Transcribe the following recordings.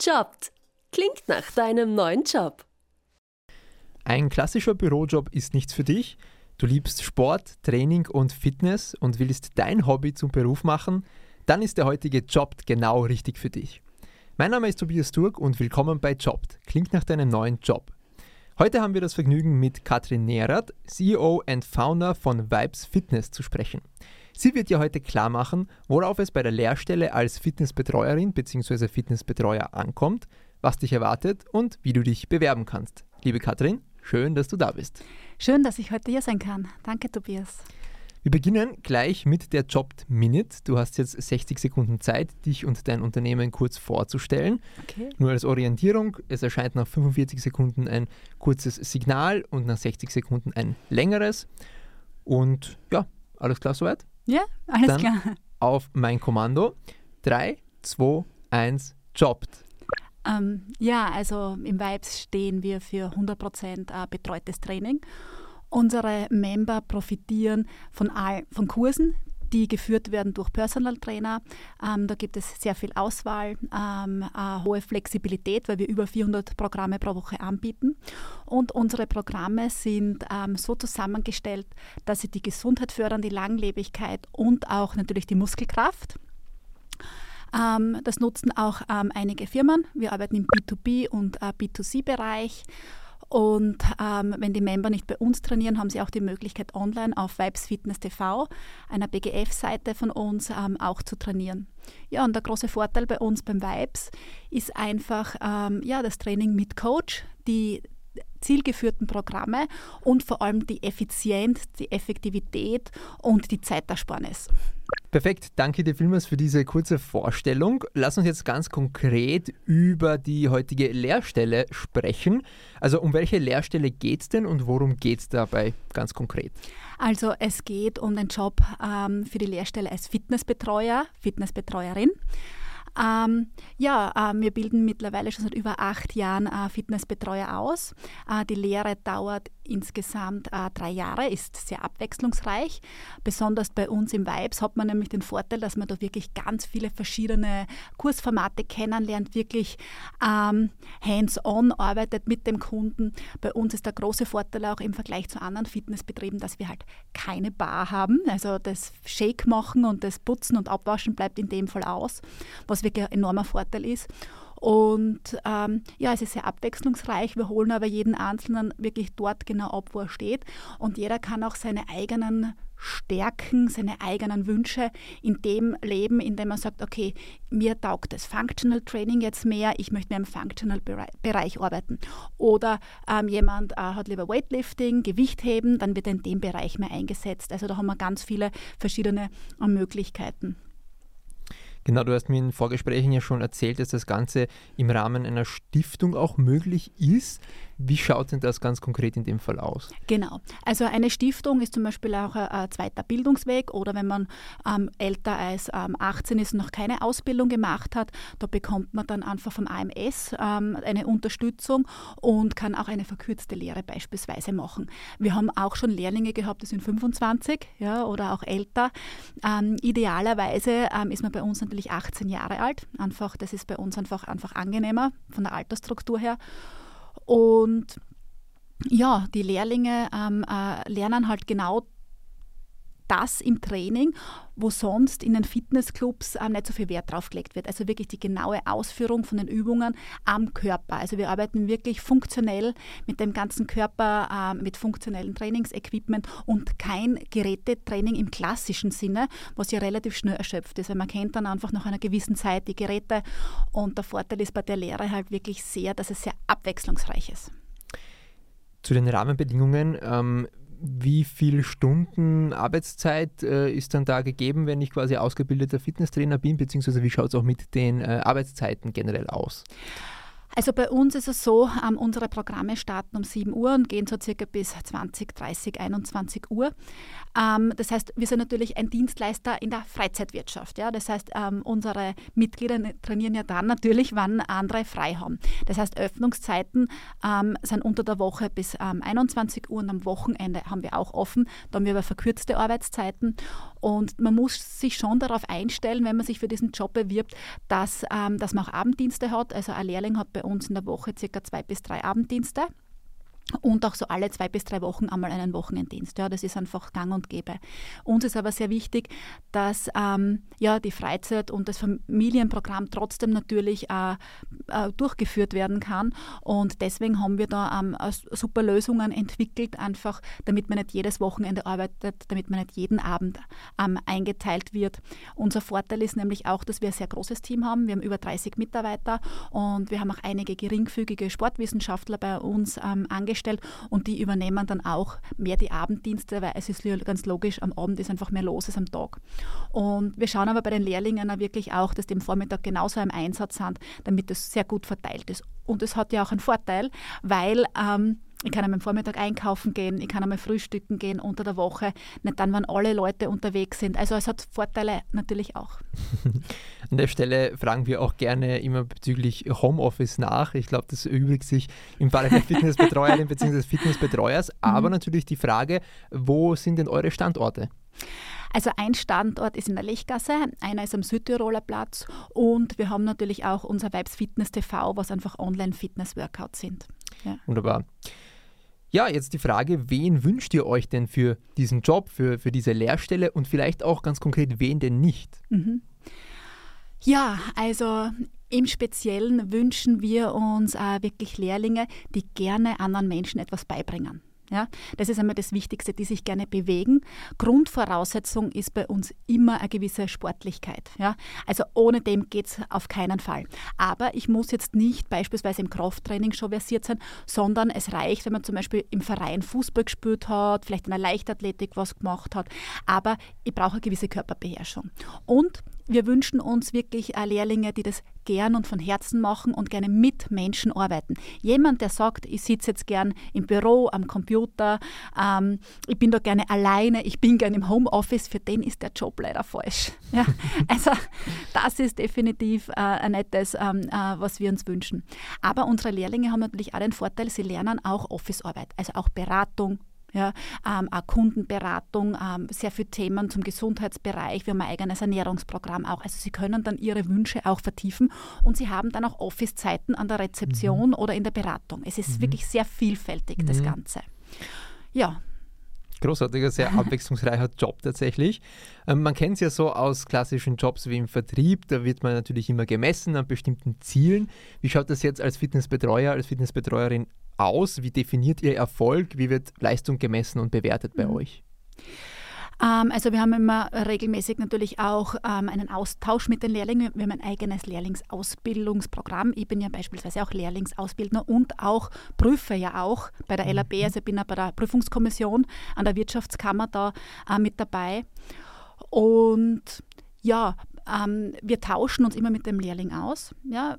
Jobbt. Klingt nach deinem neuen Job. Ein klassischer Bürojob ist nichts für dich. Du liebst Sport, Training und Fitness und willst dein Hobby zum Beruf machen, dann ist der heutige Jobbt genau richtig für dich. Mein Name ist Tobias Turk und willkommen bei Jobbt. Klingt nach deinem neuen Job. Heute haben wir das Vergnügen, mit Katrin Nerath, CEO und Founder von Vibes Fitness, zu sprechen. Sie wird dir heute klar machen, worauf es bei der Lehrstelle als Fitnessbetreuerin bzw. Fitnessbetreuer ankommt, was dich erwartet und wie du dich bewerben kannst. Liebe Katrin, schön, dass du da bist. Schön, dass ich heute hier sein kann. Danke, Tobias. Wir beginnen gleich mit der Jobbed Minute. Du hast jetzt 60 Sekunden Zeit, dich und dein Unternehmen kurz vorzustellen. Okay. Nur als Orientierung, es erscheint nach 45 Sekunden ein kurzes Signal und nach 60 Sekunden ein längeres. Und ja, alles klar soweit? Ja, alles Dann klar. Auf mein Kommando. 3, 2, 1, Jobbt. Ähm, ja, also im Vibes stehen wir für 100% äh, betreutes Training. Unsere Member profitieren von, all, von Kursen, die geführt werden durch Personal Trainer. Ähm, da gibt es sehr viel Auswahl, ähm, hohe Flexibilität, weil wir über 400 Programme pro Woche anbieten. Und unsere Programme sind ähm, so zusammengestellt, dass sie die Gesundheit fördern, die Langlebigkeit und auch natürlich die Muskelkraft. Ähm, das nutzen auch ähm, einige Firmen. Wir arbeiten im B2B und äh, B2C-Bereich. Und ähm, wenn die Member nicht bei uns trainieren, haben sie auch die Möglichkeit, online auf Vibes Fitness TV, einer BGF-Seite von uns, ähm, auch zu trainieren. Ja, und der große Vorteil bei uns beim Vibes ist einfach ähm, ja, das Training mit Coach, die zielgeführten Programme und vor allem die Effizienz, die Effektivität und die Zeitersparnis. Perfekt, danke dir vielmals für diese kurze Vorstellung. Lass uns jetzt ganz konkret über die heutige Lehrstelle sprechen. Also um welche Lehrstelle geht es denn und worum geht es dabei ganz konkret? Also es geht um den Job ähm, für die Lehrstelle als Fitnessbetreuer, Fitnessbetreuerin. Ähm, ja, äh, wir bilden mittlerweile schon seit über acht Jahren äh, Fitnessbetreuer aus. Äh, die Lehre dauert insgesamt äh, drei Jahre, ist sehr abwechslungsreich. Besonders bei uns im Vibes hat man nämlich den Vorteil, dass man da wirklich ganz viele verschiedene Kursformate kennenlernt, wirklich ähm, hands-on arbeitet mit dem Kunden. Bei uns ist der große Vorteil auch im Vergleich zu anderen Fitnessbetrieben, dass wir halt keine Bar haben. Also das Shake machen und das Putzen und Abwaschen bleibt in dem Fall aus, was wirklich ein enormer Vorteil ist. Und ähm, ja, es ist sehr abwechslungsreich. Wir holen aber jeden Einzelnen wirklich dort genau ab, wo er steht. Und jeder kann auch seine eigenen Stärken, seine eigenen Wünsche in dem leben, in dem man sagt, okay, mir taugt das Functional Training jetzt mehr, ich möchte mehr im Functional Bereich arbeiten. Oder ähm, jemand äh, hat lieber Weightlifting, Gewichtheben, dann wird er in dem Bereich mehr eingesetzt. Also da haben wir ganz viele verschiedene äh, Möglichkeiten. Genau, du hast mir in Vorgesprächen ja schon erzählt, dass das Ganze im Rahmen einer Stiftung auch möglich ist. Wie schaut denn das ganz konkret in dem Fall aus? Genau. Also eine Stiftung ist zum Beispiel auch ein, ein zweiter Bildungsweg oder wenn man ähm, älter als ähm, 18 ist und noch keine Ausbildung gemacht hat, da bekommt man dann einfach vom AMS ähm, eine Unterstützung und kann auch eine verkürzte Lehre beispielsweise machen. Wir haben auch schon Lehrlinge gehabt, die sind 25 ja, oder auch älter. Ähm, idealerweise ähm, ist man bei uns natürlich 18 Jahre alt. Einfach, das ist bei uns einfach, einfach angenehmer von der Altersstruktur her. Und ja, die Lehrlinge ähm, äh, lernen halt genau das im Training, wo sonst in den Fitnessclubs äh, nicht so viel Wert drauf gelegt wird. Also wirklich die genaue Ausführung von den Übungen am Körper. Also wir arbeiten wirklich funktionell mit dem ganzen Körper, äh, mit funktionellen Trainingsequipment und kein Gerätetraining im klassischen Sinne, was ja relativ schnell erschöpft ist. Weil man kennt dann einfach nach einer gewissen Zeit die Geräte und der Vorteil ist bei der Lehre halt wirklich sehr, dass es sehr abwechslungsreich ist. Zu den Rahmenbedingungen. Ähm, wie viele Stunden Arbeitszeit äh, ist dann da gegeben, wenn ich quasi ausgebildeter Fitnesstrainer bin, beziehungsweise wie schaut es auch mit den äh, Arbeitszeiten generell aus? Also bei uns ist es so, ähm, unsere Programme starten um 7 Uhr und gehen so circa bis 20, 30, 21 Uhr. Ähm, das heißt, wir sind natürlich ein Dienstleister in der Freizeitwirtschaft. Ja? Das heißt, ähm, unsere Mitglieder trainieren ja dann natürlich, wann andere frei haben. Das heißt, Öffnungszeiten ähm, sind unter der Woche bis 21 Uhr und am Wochenende haben wir auch offen. Da haben wir aber verkürzte Arbeitszeiten und man muss sich schon darauf einstellen, wenn man sich für diesen Job bewirbt, dass, ähm, dass man auch Abenddienste hat. Also ein Lehrling hat bei uns in der Woche circa zwei bis drei Abenddienste und auch so alle zwei bis drei Wochen einmal einen Wochenenddienst. Ja, das ist einfach gang und gäbe. Uns ist aber sehr wichtig, dass ähm, ja, die Freizeit und das Familienprogramm trotzdem natürlich äh, äh, durchgeführt werden kann. Und deswegen haben wir da ähm, super Lösungen entwickelt, einfach damit man nicht jedes Wochenende arbeitet, damit man nicht jeden Abend ähm, eingeteilt wird. Unser Vorteil ist nämlich auch, dass wir ein sehr großes Team haben. Wir haben über 30 Mitarbeiter und wir haben auch einige geringfügige Sportwissenschaftler bei uns ähm, angestellt angestellt und die übernehmen dann auch mehr die Abenddienste, weil es ist ganz logisch, am Abend ist einfach mehr los als am Tag. Und wir schauen aber bei den Lehrlingen wirklich auch, dass die am Vormittag genauso im Einsatz sind, damit es sehr gut verteilt ist. Und es hat ja auch einen Vorteil, weil ähm, ich kann einmal am Vormittag einkaufen gehen, ich kann einmal frühstücken gehen unter der Woche, nicht dann, wenn alle Leute unterwegs sind. Also es hat Vorteile natürlich auch. An der Stelle fragen wir auch gerne immer bezüglich Homeoffice nach. Ich glaube, das übrigt sich im Falle der Fitnessbetreuerin bzw. Fitnessbetreuers. Aber mhm. natürlich die Frage, wo sind denn eure Standorte? Also ein Standort ist in der Lechgasse, einer ist am Südtiroler Platz und wir haben natürlich auch unser Vibes Fitness TV, was einfach Online-Fitness-Workouts sind. Ja. Wunderbar. Ja, jetzt die Frage, wen wünscht ihr euch denn für diesen Job, für, für diese Lehrstelle und vielleicht auch ganz konkret, wen denn nicht? Mhm. Ja, also im Speziellen wünschen wir uns äh, wirklich Lehrlinge, die gerne anderen Menschen etwas beibringen. Ja, das ist einmal das Wichtigste, die sich gerne bewegen. Grundvoraussetzung ist bei uns immer eine gewisse Sportlichkeit. Ja? Also ohne dem geht es auf keinen Fall. Aber ich muss jetzt nicht beispielsweise im Krafttraining schon versiert sein, sondern es reicht, wenn man zum Beispiel im Verein Fußball gespielt hat, vielleicht in der Leichtathletik was gemacht hat. Aber ich brauche eine gewisse Körperbeherrschung. Und wir wünschen uns wirklich Lehrlinge, die das gern und von Herzen machen und gerne mit Menschen arbeiten. Jemand, der sagt, ich sitze jetzt gern im Büro, am Computer, ähm, ich bin da gerne alleine, ich bin gern im Homeoffice, für den ist der Job leider falsch. Ja? Also das ist definitiv äh, ein nettes, ähm, äh, was wir uns wünschen. Aber unsere Lehrlinge haben natürlich auch den Vorteil, sie lernen auch Officearbeit, also auch Beratung, ja, ähm, auch Kundenberatung, ähm, sehr viele Themen zum Gesundheitsbereich. Wir haben ein eigenes Ernährungsprogramm auch. Also Sie können dann Ihre Wünsche auch vertiefen und Sie haben dann auch Office-Zeiten an der Rezeption mhm. oder in der Beratung. Es ist mhm. wirklich sehr vielfältig, das mhm. Ganze. Ja, großartiger, sehr abwechslungsreicher Job tatsächlich. Ähm, man kennt es ja so aus klassischen Jobs wie im Vertrieb, da wird man natürlich immer gemessen an bestimmten Zielen. Wie schaut das jetzt als Fitnessbetreuer, als Fitnessbetreuerin aus? Wie definiert ihr Erfolg? Wie wird Leistung gemessen und bewertet bei mhm. euch? Ähm, also wir haben immer regelmäßig natürlich auch ähm, einen Austausch mit den Lehrlingen. Wir haben ein eigenes Lehrlingsausbildungsprogramm. Ich bin ja beispielsweise auch Lehrlingsausbildner und auch prüfe ja auch bei der LAB, mhm. also ich bin ja bei der Prüfungskommission an der Wirtschaftskammer da äh, mit dabei. Und ja, ähm, wir tauschen uns immer mit dem Lehrling aus. Ja,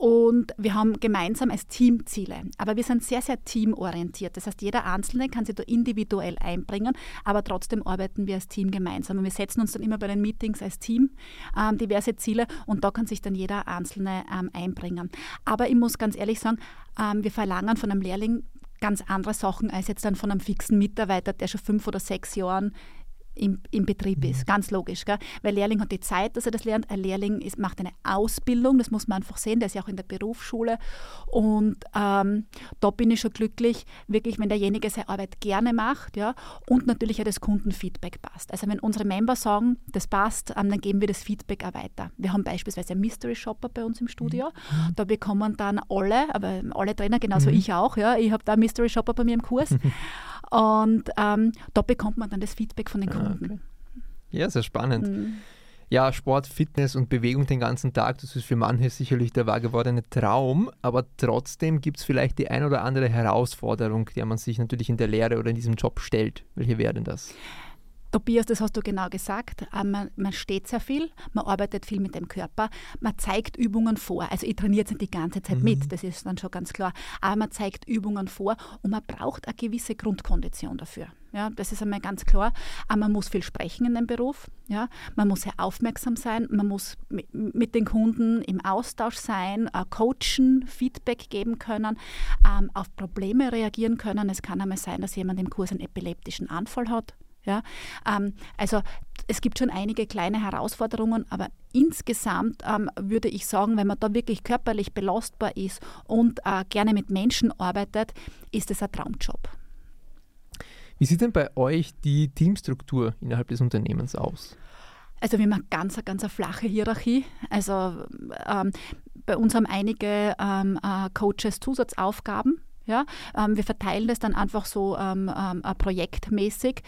und wir haben gemeinsam als Team Ziele. Aber wir sind sehr, sehr teamorientiert. Das heißt, jeder Einzelne kann sich da individuell einbringen, aber trotzdem arbeiten wir als Team gemeinsam. Und wir setzen uns dann immer bei den Meetings als Team ähm, diverse Ziele und da kann sich dann jeder Einzelne ähm, einbringen. Aber ich muss ganz ehrlich sagen, ähm, wir verlangen von einem Lehrling ganz andere Sachen als jetzt dann von einem fixen Mitarbeiter, der schon fünf oder sechs Jahren im, im Betrieb ist. Mhm. Ganz logisch. Gell? Weil Lehrling hat die Zeit, dass er das lernt. Ein Lehrling ist, macht eine Ausbildung, das muss man einfach sehen. Der ist ja auch in der Berufsschule. Und ähm, da bin ich schon glücklich, wirklich, wenn derjenige seine Arbeit gerne macht ja, und natürlich auch das Kundenfeedback passt. Also wenn unsere Member sagen, das passt, ähm, dann geben wir das Feedback auch weiter. Wir haben beispielsweise einen Mystery Shopper bei uns im Studio. Mhm. Da bekommen dann alle, aber alle Trainer, genauso mhm. ich auch, ja, ich habe da einen Mystery Shopper bei mir im Kurs. Und ähm, da bekommt man dann das Feedback von den Kunden. Ah, okay. Ja, sehr spannend. Mhm. Ja, Sport, Fitness und Bewegung den ganzen Tag, das ist für manche sicherlich der wahr gewordene Traum, aber trotzdem gibt es vielleicht die ein oder andere Herausforderung, der man sich natürlich in der Lehre oder in diesem Job stellt. Welche wäre denn das? Tobias, das hast du genau gesagt. Äh, man, man, steht sehr viel, man arbeitet viel mit dem Körper, man zeigt Übungen vor. Also ich trainiere jetzt nicht die ganze Zeit mhm. mit, das ist dann schon ganz klar. Aber man zeigt Übungen vor und man braucht eine gewisse Grundkondition dafür. Ja, das ist einmal ganz klar. Aber man muss viel sprechen in dem Beruf. Ja, man muss sehr aufmerksam sein. Man muss mit den Kunden im Austausch sein, äh, coachen, Feedback geben können, ähm, auf Probleme reagieren können. Es kann einmal sein, dass jemand im Kurs einen epileptischen Anfall hat. Ja, ähm, also es gibt schon einige kleine Herausforderungen, aber insgesamt ähm, würde ich sagen, wenn man da wirklich körperlich belastbar ist und äh, gerne mit Menschen arbeitet, ist es ein Traumjob. Wie sieht denn bei euch die Teamstruktur innerhalb des Unternehmens aus? Also wir haben eine ganz, ganz eine flache Hierarchie. Also ähm, bei uns haben einige ähm, äh, Coaches Zusatzaufgaben. Ja? Ähm, wir verteilen das dann einfach so ähm, ähm, äh, projektmäßig.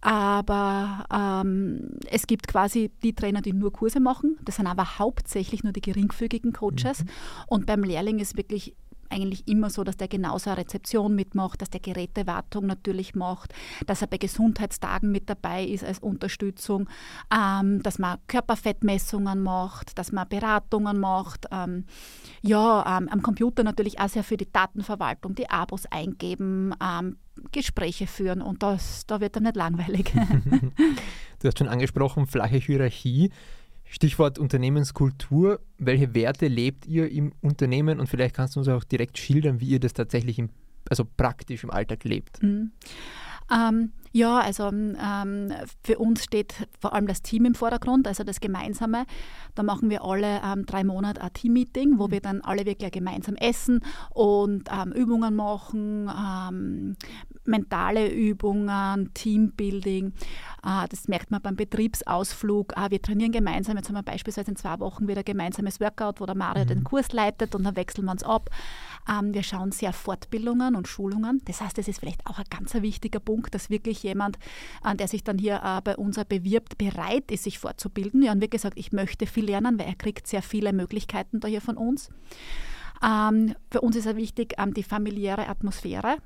Aber ähm, es gibt quasi die Trainer, die nur Kurse machen. Das sind aber hauptsächlich nur die geringfügigen Coaches. Mhm. Und beim Lehrling ist wirklich eigentlich immer so, dass der genauso eine Rezeption mitmacht, dass der Gerätewartung natürlich macht, dass er bei Gesundheitstagen mit dabei ist als Unterstützung, ähm, dass man Körperfettmessungen macht, dass man Beratungen macht, ähm, ja, ähm, am Computer natürlich auch sehr für die Datenverwaltung, die Abos eingeben, ähm, Gespräche führen und das, da wird dann nicht langweilig. du hast schon angesprochen, flache Hierarchie. Stichwort Unternehmenskultur. Welche Werte lebt ihr im Unternehmen? Und vielleicht kannst du uns auch direkt schildern, wie ihr das tatsächlich im, also praktisch im Alltag lebt. Mhm. Ähm, ja, also ähm, für uns steht vor allem das Team im Vordergrund, also das Gemeinsame. Da machen wir alle ähm, drei Monate ein Team-Meeting, wo wir dann alle wirklich gemeinsam essen und ähm, Übungen machen, ähm, mentale Übungen, Teambuilding. Äh, das merkt man beim Betriebsausflug. Äh, wir trainieren gemeinsam. Jetzt haben wir beispielsweise in zwei Wochen wieder ein gemeinsames Workout, wo der Mario mhm. den Kurs leitet und dann wechseln wir uns ab. Ähm, wir schauen sehr Fortbildungen und Schulungen. Das heißt, das ist vielleicht auch ein ganz wichtiger Punkt, dass wirklich jemand, äh, der sich dann hier bei uns bewirbt, bereit ist, sich fortzubilden. Ja, und wie gesagt, ich möchte viel lernen, weil er kriegt sehr viele Möglichkeiten da hier von uns. Ähm, für uns ist es wichtig ähm, die familiäre Atmosphäre.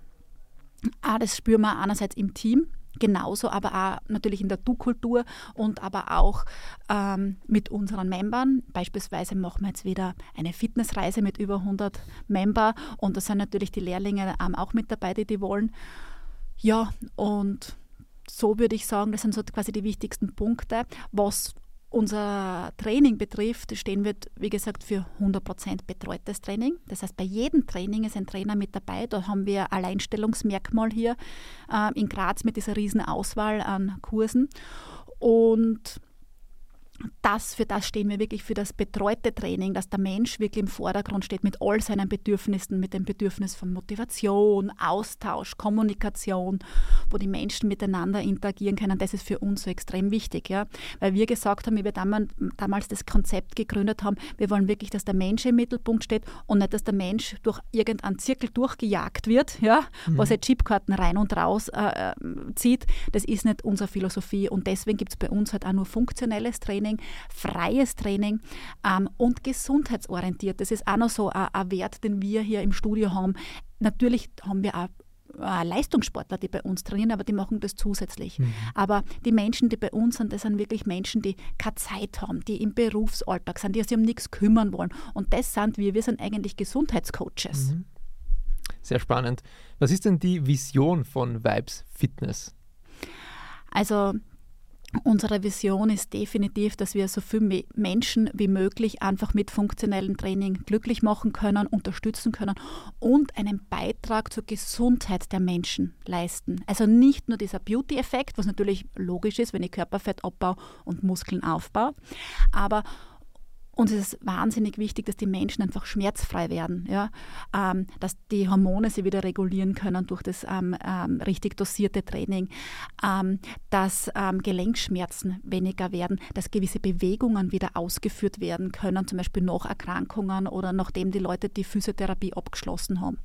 Ah, das spüren wir einerseits im Team, genauso aber auch natürlich in der Du-Kultur und aber auch ähm, mit unseren Membern. Beispielsweise machen wir jetzt wieder eine Fitnessreise mit über 100 Member und da sind natürlich die Lehrlinge ähm, auch mit dabei, die die wollen. Ja, und so würde ich sagen, das sind so quasi die wichtigsten Punkte. Was unser Training betrifft, stehen wir, wie gesagt, für 100% betreutes Training. Das heißt, bei jedem Training ist ein Trainer mit dabei. Da haben wir Alleinstellungsmerkmal hier äh, in Graz mit dieser riesen Auswahl an Kursen. Und das, für das stehen wir wirklich für das betreute Training, dass der Mensch wirklich im Vordergrund steht mit all seinen Bedürfnissen, mit dem Bedürfnis von Motivation, Austausch, Kommunikation, wo die Menschen miteinander interagieren können. Das ist für uns so extrem wichtig, ja? weil wir gesagt haben, wie wir damals das Konzept gegründet haben, wir wollen wirklich, dass der Mensch im Mittelpunkt steht und nicht, dass der Mensch durch irgendeinen Zirkel durchgejagt wird, ja? Mhm. was er Chipkarten rein und raus äh, äh, zieht. Das ist nicht unsere Philosophie und deswegen gibt es bei uns halt auch nur funktionelles Training Training, freies Training ähm, und gesundheitsorientiert. Das ist auch noch so ein, ein Wert, den wir hier im Studio haben. Natürlich haben wir auch äh, Leistungssportler, die bei uns trainieren, aber die machen das zusätzlich. Mhm. Aber die Menschen, die bei uns sind, das sind wirklich Menschen, die keine Zeit haben, die im Berufsalltag sind, die sich um nichts kümmern wollen. Und das sind wir. Wir sind eigentlich Gesundheitscoaches. Mhm. Sehr spannend. Was ist denn die Vision von Vibes Fitness? Also Unsere Vision ist definitiv, dass wir so viele Menschen wie möglich einfach mit funktionellem Training glücklich machen können, unterstützen können und einen Beitrag zur Gesundheit der Menschen leisten. Also nicht nur dieser Beauty-Effekt, was natürlich logisch ist, wenn ich Körperfett abbaue und Muskeln aufbaue, aber ist es wahnsinnig wichtig, dass die Menschen einfach schmerzfrei werden, ja? Ähm, dass die Hormone sie wieder regulieren können durch das ähm, ähm, richtig dosierte Training, ähm, dass ähm, Gelenkschmerzen weniger werden, dass gewisse Bewegungen wieder ausgeführt werden können, zum Beispiel nach Erkrankungen oder nachdem die Leute die Physiotherapie abgeschlossen haben.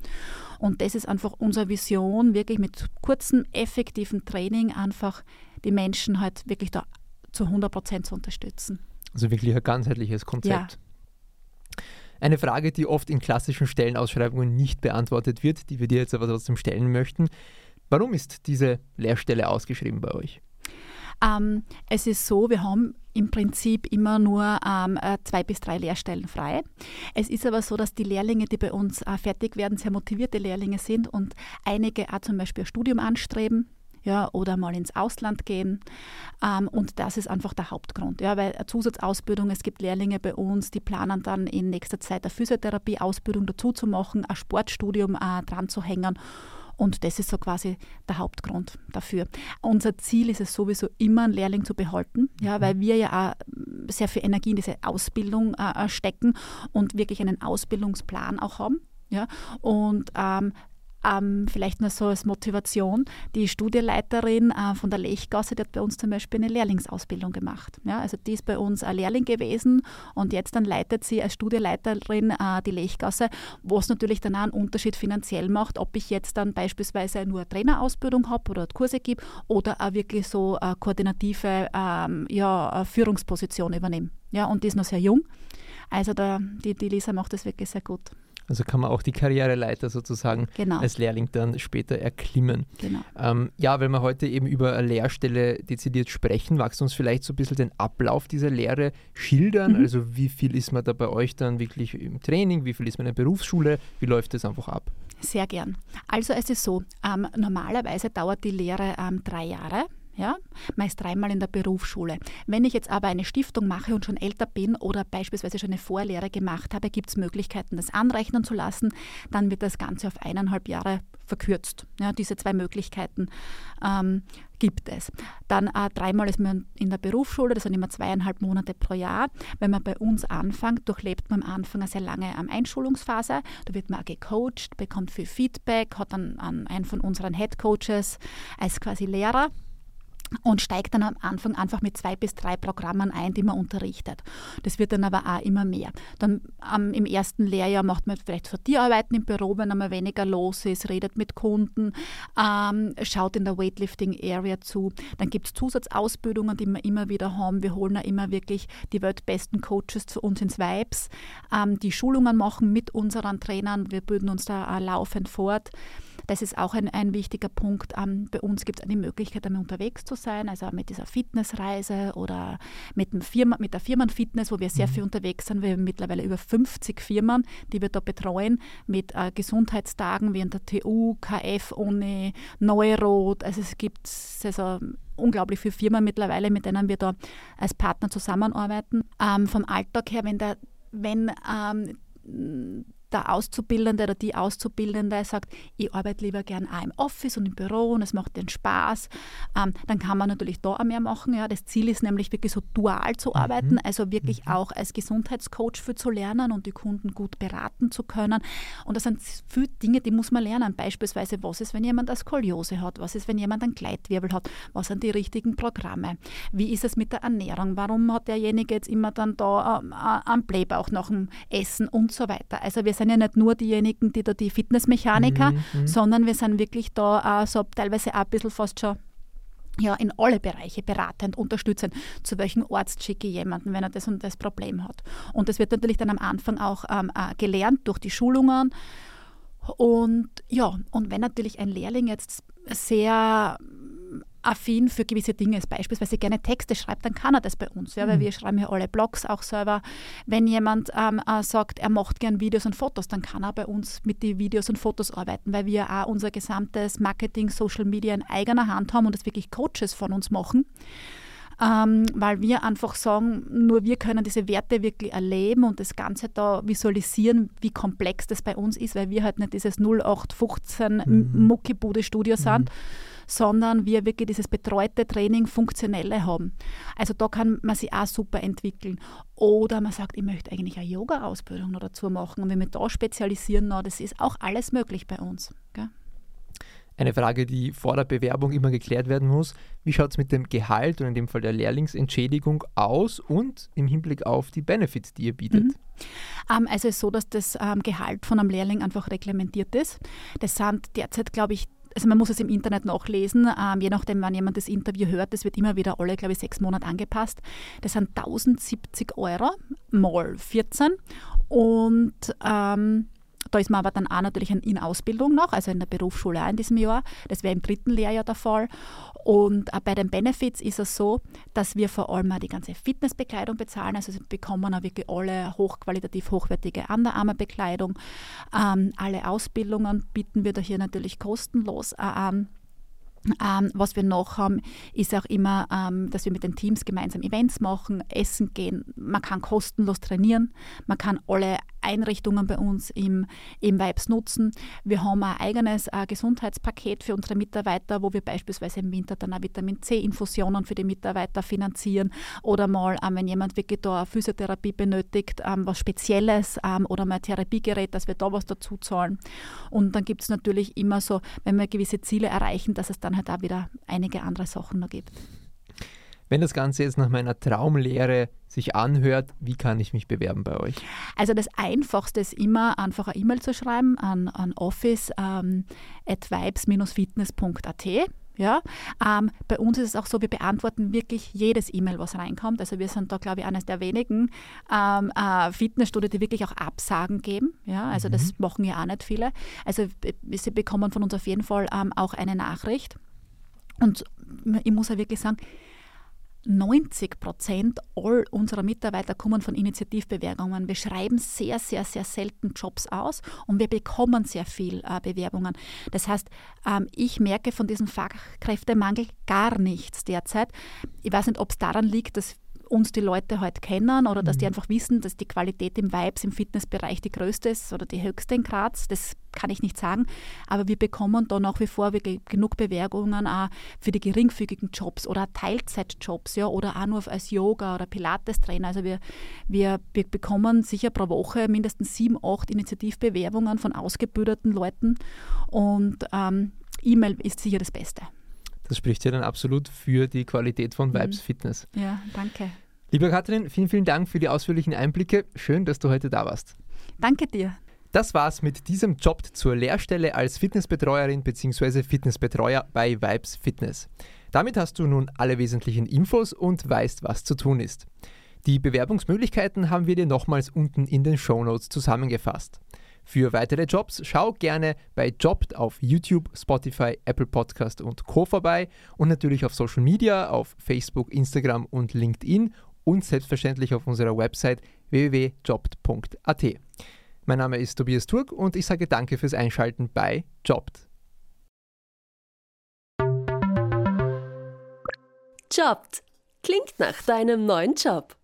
Und das ist einfach unsere Vision, wirklich mit kurzem, effektiven Training einfach die Menschen halt wirklich da zu 100 Prozent zu unterstützen. Also wirklich ein ganzheitliches Konzept. Ja. Eine Frage, die oft in klassischen Stellenausschreibungen nicht beantwortet wird, die wir dir jetzt aber trotzdem stellen möchten. Warum ist diese Lehrstelle ausgeschrieben bei euch? Ähm, es ist so, wir haben im Prinzip immer nur ähm, äh, zwei bis drei Lehrstellen frei. Es ist aber so, dass die Lehrlinge, die bei uns äh, fertig werden, sehr motivierte Lehrlinge sind und einige auch zum Beispiel ein Studium anstreben ja, oder mal ins Ausland gehen. Ähm, und das ist einfach der Hauptgrund. Ja, weil eine Zusatzausbildung, es gibt Lehrlinge bei uns, die planen dann in nächster Zeit eine Physiotherapie-Ausbildung dazu zu machen, ein Sportstudium äh, dran zu hängen. Und das ist so quasi der Hauptgrund dafür. Unser Ziel ist es sowieso immer, einen Lehrling zu behalten, ja, weil wir ja auch sehr viel Energie in diese Ausbildung äh, stecken und wirklich einen Ausbildungsplan auch haben. Ja, und ähm, ähm, vielleicht nur so als Motivation. Die Studieleiterin äh, von der Lechgasse, die hat bei uns zum Beispiel eine Lehrlingsausbildung gemacht. Ja, also die ist bei uns ein Lehrling gewesen und jetzt dann leitet sie als Studieleiterin äh, die Lechgasse, was natürlich dann auch einen Unterschied finanziell macht, ob ich jetzt dann beispielsweise nur eine Trainerausbildung habe oder Kurse gebe oder auch wirklich so eine koordinative ähm, ja, Führungsposition übernehme. Ja, und die ist noch sehr jung. Also der, die, die Lisa macht das wirklich sehr gut. Also kann man auch die Karriereleiter sozusagen genau. als Lehrling dann später erklimmen. Genau. Ähm, ja, wenn wir heute eben über eine Lehrstelle dezidiert sprechen, magst du uns vielleicht so ein bisschen den Ablauf dieser Lehre schildern? Mhm. Also wie viel ist man da bei euch dann wirklich im Training, wie viel ist man in der Berufsschule, wie läuft das einfach ab? Sehr gern. Also es ist so, ähm, normalerweise dauert die Lehre ähm, drei Jahre ja, meist dreimal in der Berufsschule. Wenn ich jetzt aber eine Stiftung mache und schon älter bin oder beispielsweise schon eine Vorlehre gemacht habe, gibt es Möglichkeiten, das anrechnen zu lassen. Dann wird das Ganze auf eineinhalb Jahre verkürzt. Ja, diese zwei Möglichkeiten ähm, gibt es. Dann äh, dreimal ist man in der Berufsschule, das sind immer zweieinhalb Monate pro Jahr. Wenn man bei uns anfängt, durchlebt man am Anfang eine sehr lange ähm, Einschulungsphase. Da wird man gecoacht, bekommt viel Feedback, hat dann einen von unseren Head Coaches als quasi Lehrer und steigt dann am Anfang einfach mit zwei bis drei Programmen ein, die man unterrichtet. Das wird dann aber auch immer mehr. Dann ähm, im ersten Lehrjahr macht man vielleicht Sortierarbeiten im Büro, wenn einmal weniger los ist, redet mit Kunden, ähm, schaut in der Weightlifting Area zu. Dann gibt es Zusatzausbildungen, die wir immer wieder haben. Wir holen ja immer wirklich die weltbesten Coaches zu uns ins Vibes, ähm, die Schulungen machen mit unseren Trainern. Wir bilden uns da äh, laufend fort. Das ist auch ein, ein wichtiger Punkt. Ähm, bei uns gibt es eine Möglichkeit, einmal unterwegs zu sein, also mit dieser Fitnessreise oder mit, dem Firma, mit der Firmenfitness, wo wir sehr mhm. viel unterwegs sind. Wir haben mittlerweile über 50 Firmen, die wir da betreuen, mit äh, Gesundheitstagen wie in der TU, KF, Uni, Neurot. Also es gibt also unglaublich viele Firmen mittlerweile, mit denen wir da als Partner zusammenarbeiten. Ähm, vom Alltag her, wenn der wenn ähm, der Auszubildende oder die Auszubildende sagt, ich arbeite lieber gern auch im Office und im Büro und es macht den Spaß, ähm, dann kann man natürlich da auch mehr machen. Ja. Das Ziel ist nämlich wirklich so dual zu mhm. arbeiten, mhm. also wirklich mhm. auch als Gesundheitscoach für zu lernen und die Kunden gut beraten zu können. Und das sind viele Dinge, die muss man lernen. Beispielsweise, was ist, wenn jemand eine Skoliose hat? Was ist, wenn jemand einen Gleitwirbel hat? Was sind die richtigen Programme? Wie ist es mit der Ernährung? Warum hat derjenige jetzt immer dann da ähm, äh, einen Blähbauch nach dem Essen und so weiter? Also wir sind ja nicht nur diejenigen, die da die Fitnessmechaniker, mhm, mhm, sondern wir sind wirklich da so teilweise auch ein bisschen fast schon ja, in alle Bereiche beratend, unterstützend, zu welchem Arzt schicke ich jemanden, wenn er das und das Problem hat. Und das wird natürlich dann am Anfang auch ähm, äh, gelernt durch die Schulungen. Und ja, und wenn natürlich ein Lehrling jetzt sehr affin für gewisse Dinge ist, beispielsweise gerne Texte schreibt, dann kann er das bei uns, ja, weil mhm. wir schreiben ja alle Blogs auch selber. Wenn jemand ähm, äh, sagt, er macht gern Videos und Fotos, dann kann er bei uns mit den Videos und Fotos arbeiten, weil wir auch unser gesamtes Marketing, Social Media in eigener Hand haben und das wirklich Coaches von uns machen. Ähm, weil wir einfach sagen, nur wir können diese Werte wirklich erleben und das Ganze da visualisieren, wie komplex das bei uns ist, weil wir halt nicht dieses 0815 mhm. Muckibude-Studio sind, mhm sondern wir wirklich dieses betreute Training, funktionelle haben. Also da kann man sich auch super entwickeln. Oder man sagt, ich möchte eigentlich eine Yoga-Ausbildung noch dazu machen und wenn wir da spezialisieren, noch, das ist auch alles möglich bei uns. Gell? Eine Frage, die vor der Bewerbung immer geklärt werden muss. Wie schaut es mit dem Gehalt und in dem Fall der Lehrlingsentschädigung aus und im Hinblick auf die Benefits, die ihr bietet? Mhm. Ähm, also es ist so, dass das ähm, Gehalt von einem Lehrling einfach reglementiert ist. Das sind derzeit, glaube ich, also man muss es im Internet nachlesen, ähm, je nachdem, wann jemand das Interview hört, das wird immer wieder alle, glaube ich, sechs Monate angepasst. Das sind 1070 Euro mal 14 und ähm, da ist man aber dann auch natürlich in Ausbildung noch, also in der Berufsschule auch in diesem Jahr. Das wäre im dritten Lehrjahr der Fall. Und äh, bei den Benefits ist es so, dass wir vor allem auch die ganze Fitnessbekleidung bezahlen. Also bekommen auch wirklich alle hochqualitativ hochwertige Underarme-Bekleidung. Ähm, alle Ausbildungen bieten wir da hier natürlich kostenlos äh, an. Ähm, was wir noch haben, ist auch immer, ähm, dass wir mit den Teams gemeinsam Events machen, essen gehen. Man kann kostenlos trainieren. Man kann alle Einrichtungen bei uns im, im Vibes nutzen. Wir haben ein eigenes äh, Gesundheitspaket für unsere Mitarbeiter, wo wir beispielsweise im Winter dann auch Vitamin C-Infusionen für die Mitarbeiter finanzieren. Oder mal, ähm, wenn jemand wirklich da eine Physiotherapie benötigt, ähm, was Spezielles ähm, oder mal ein Therapiegerät, dass wir da was dazu zahlen. Und dann gibt es natürlich immer so, wenn wir gewisse Ziele erreichen, dass es dann halt auch wieder einige andere Sachen noch gibt. Wenn das Ganze jetzt nach meiner Traumlehre sich anhört, wie kann ich mich bewerben bei euch? Also das Einfachste ist immer, einfach eine E-Mail zu schreiben an, an office ähm, at vibes-fitness.at. Ja, ähm, bei uns ist es auch so, wir beantworten wirklich jedes E-Mail, was reinkommt. Also wir sind da, glaube ich, eines der wenigen ähm, äh, Fitnessstudio, die wirklich auch Absagen geben. Ja, also mhm. das machen ja auch nicht viele. Also sie bekommen von uns auf jeden Fall ähm, auch eine Nachricht. Und ich muss ja wirklich sagen, 90 Prozent all unserer Mitarbeiter kommen von Initiativbewerbungen. Wir schreiben sehr, sehr, sehr selten Jobs aus und wir bekommen sehr viel äh, Bewerbungen. Das heißt, ähm, ich merke von diesem Fachkräftemangel gar nichts derzeit. Ich weiß nicht, ob es daran liegt, dass uns die Leute halt kennen oder dass mhm. die einfach wissen, dass die Qualität im Vibes, im Fitnessbereich die größte ist oder die höchste in Graz. Das kann ich nicht sagen. Aber wir bekommen da nach wie vor genug Bewerbungen auch für die geringfügigen Jobs oder Teilzeitjobs ja, oder auch nur als Yoga- oder Pilates-Trainer. Also wir, wir, wir bekommen sicher pro Woche mindestens sieben, acht Initiativbewerbungen von ausgebildeten Leuten und ähm, E-Mail ist sicher das Beste. Das spricht ja dann absolut für die Qualität von mhm. Vibes Fitness. Ja, danke. Liebe Katrin, vielen, vielen Dank für die ausführlichen Einblicke. Schön, dass du heute da warst. Danke dir. Das war's mit diesem Job zur Lehrstelle als Fitnessbetreuerin bzw. Fitnessbetreuer bei Vibes Fitness. Damit hast du nun alle wesentlichen Infos und weißt, was zu tun ist. Die Bewerbungsmöglichkeiten haben wir dir nochmals unten in den Shownotes zusammengefasst. Für weitere Jobs schau gerne bei Jobt auf YouTube, Spotify, Apple Podcast und Co. vorbei und natürlich auf Social Media, auf Facebook, Instagram und LinkedIn und selbstverständlich auf unserer Website www.jobt.at. Mein Name ist Tobias Turk und ich sage danke fürs Einschalten bei Jobt. Jobt. Klingt nach deinem neuen Job.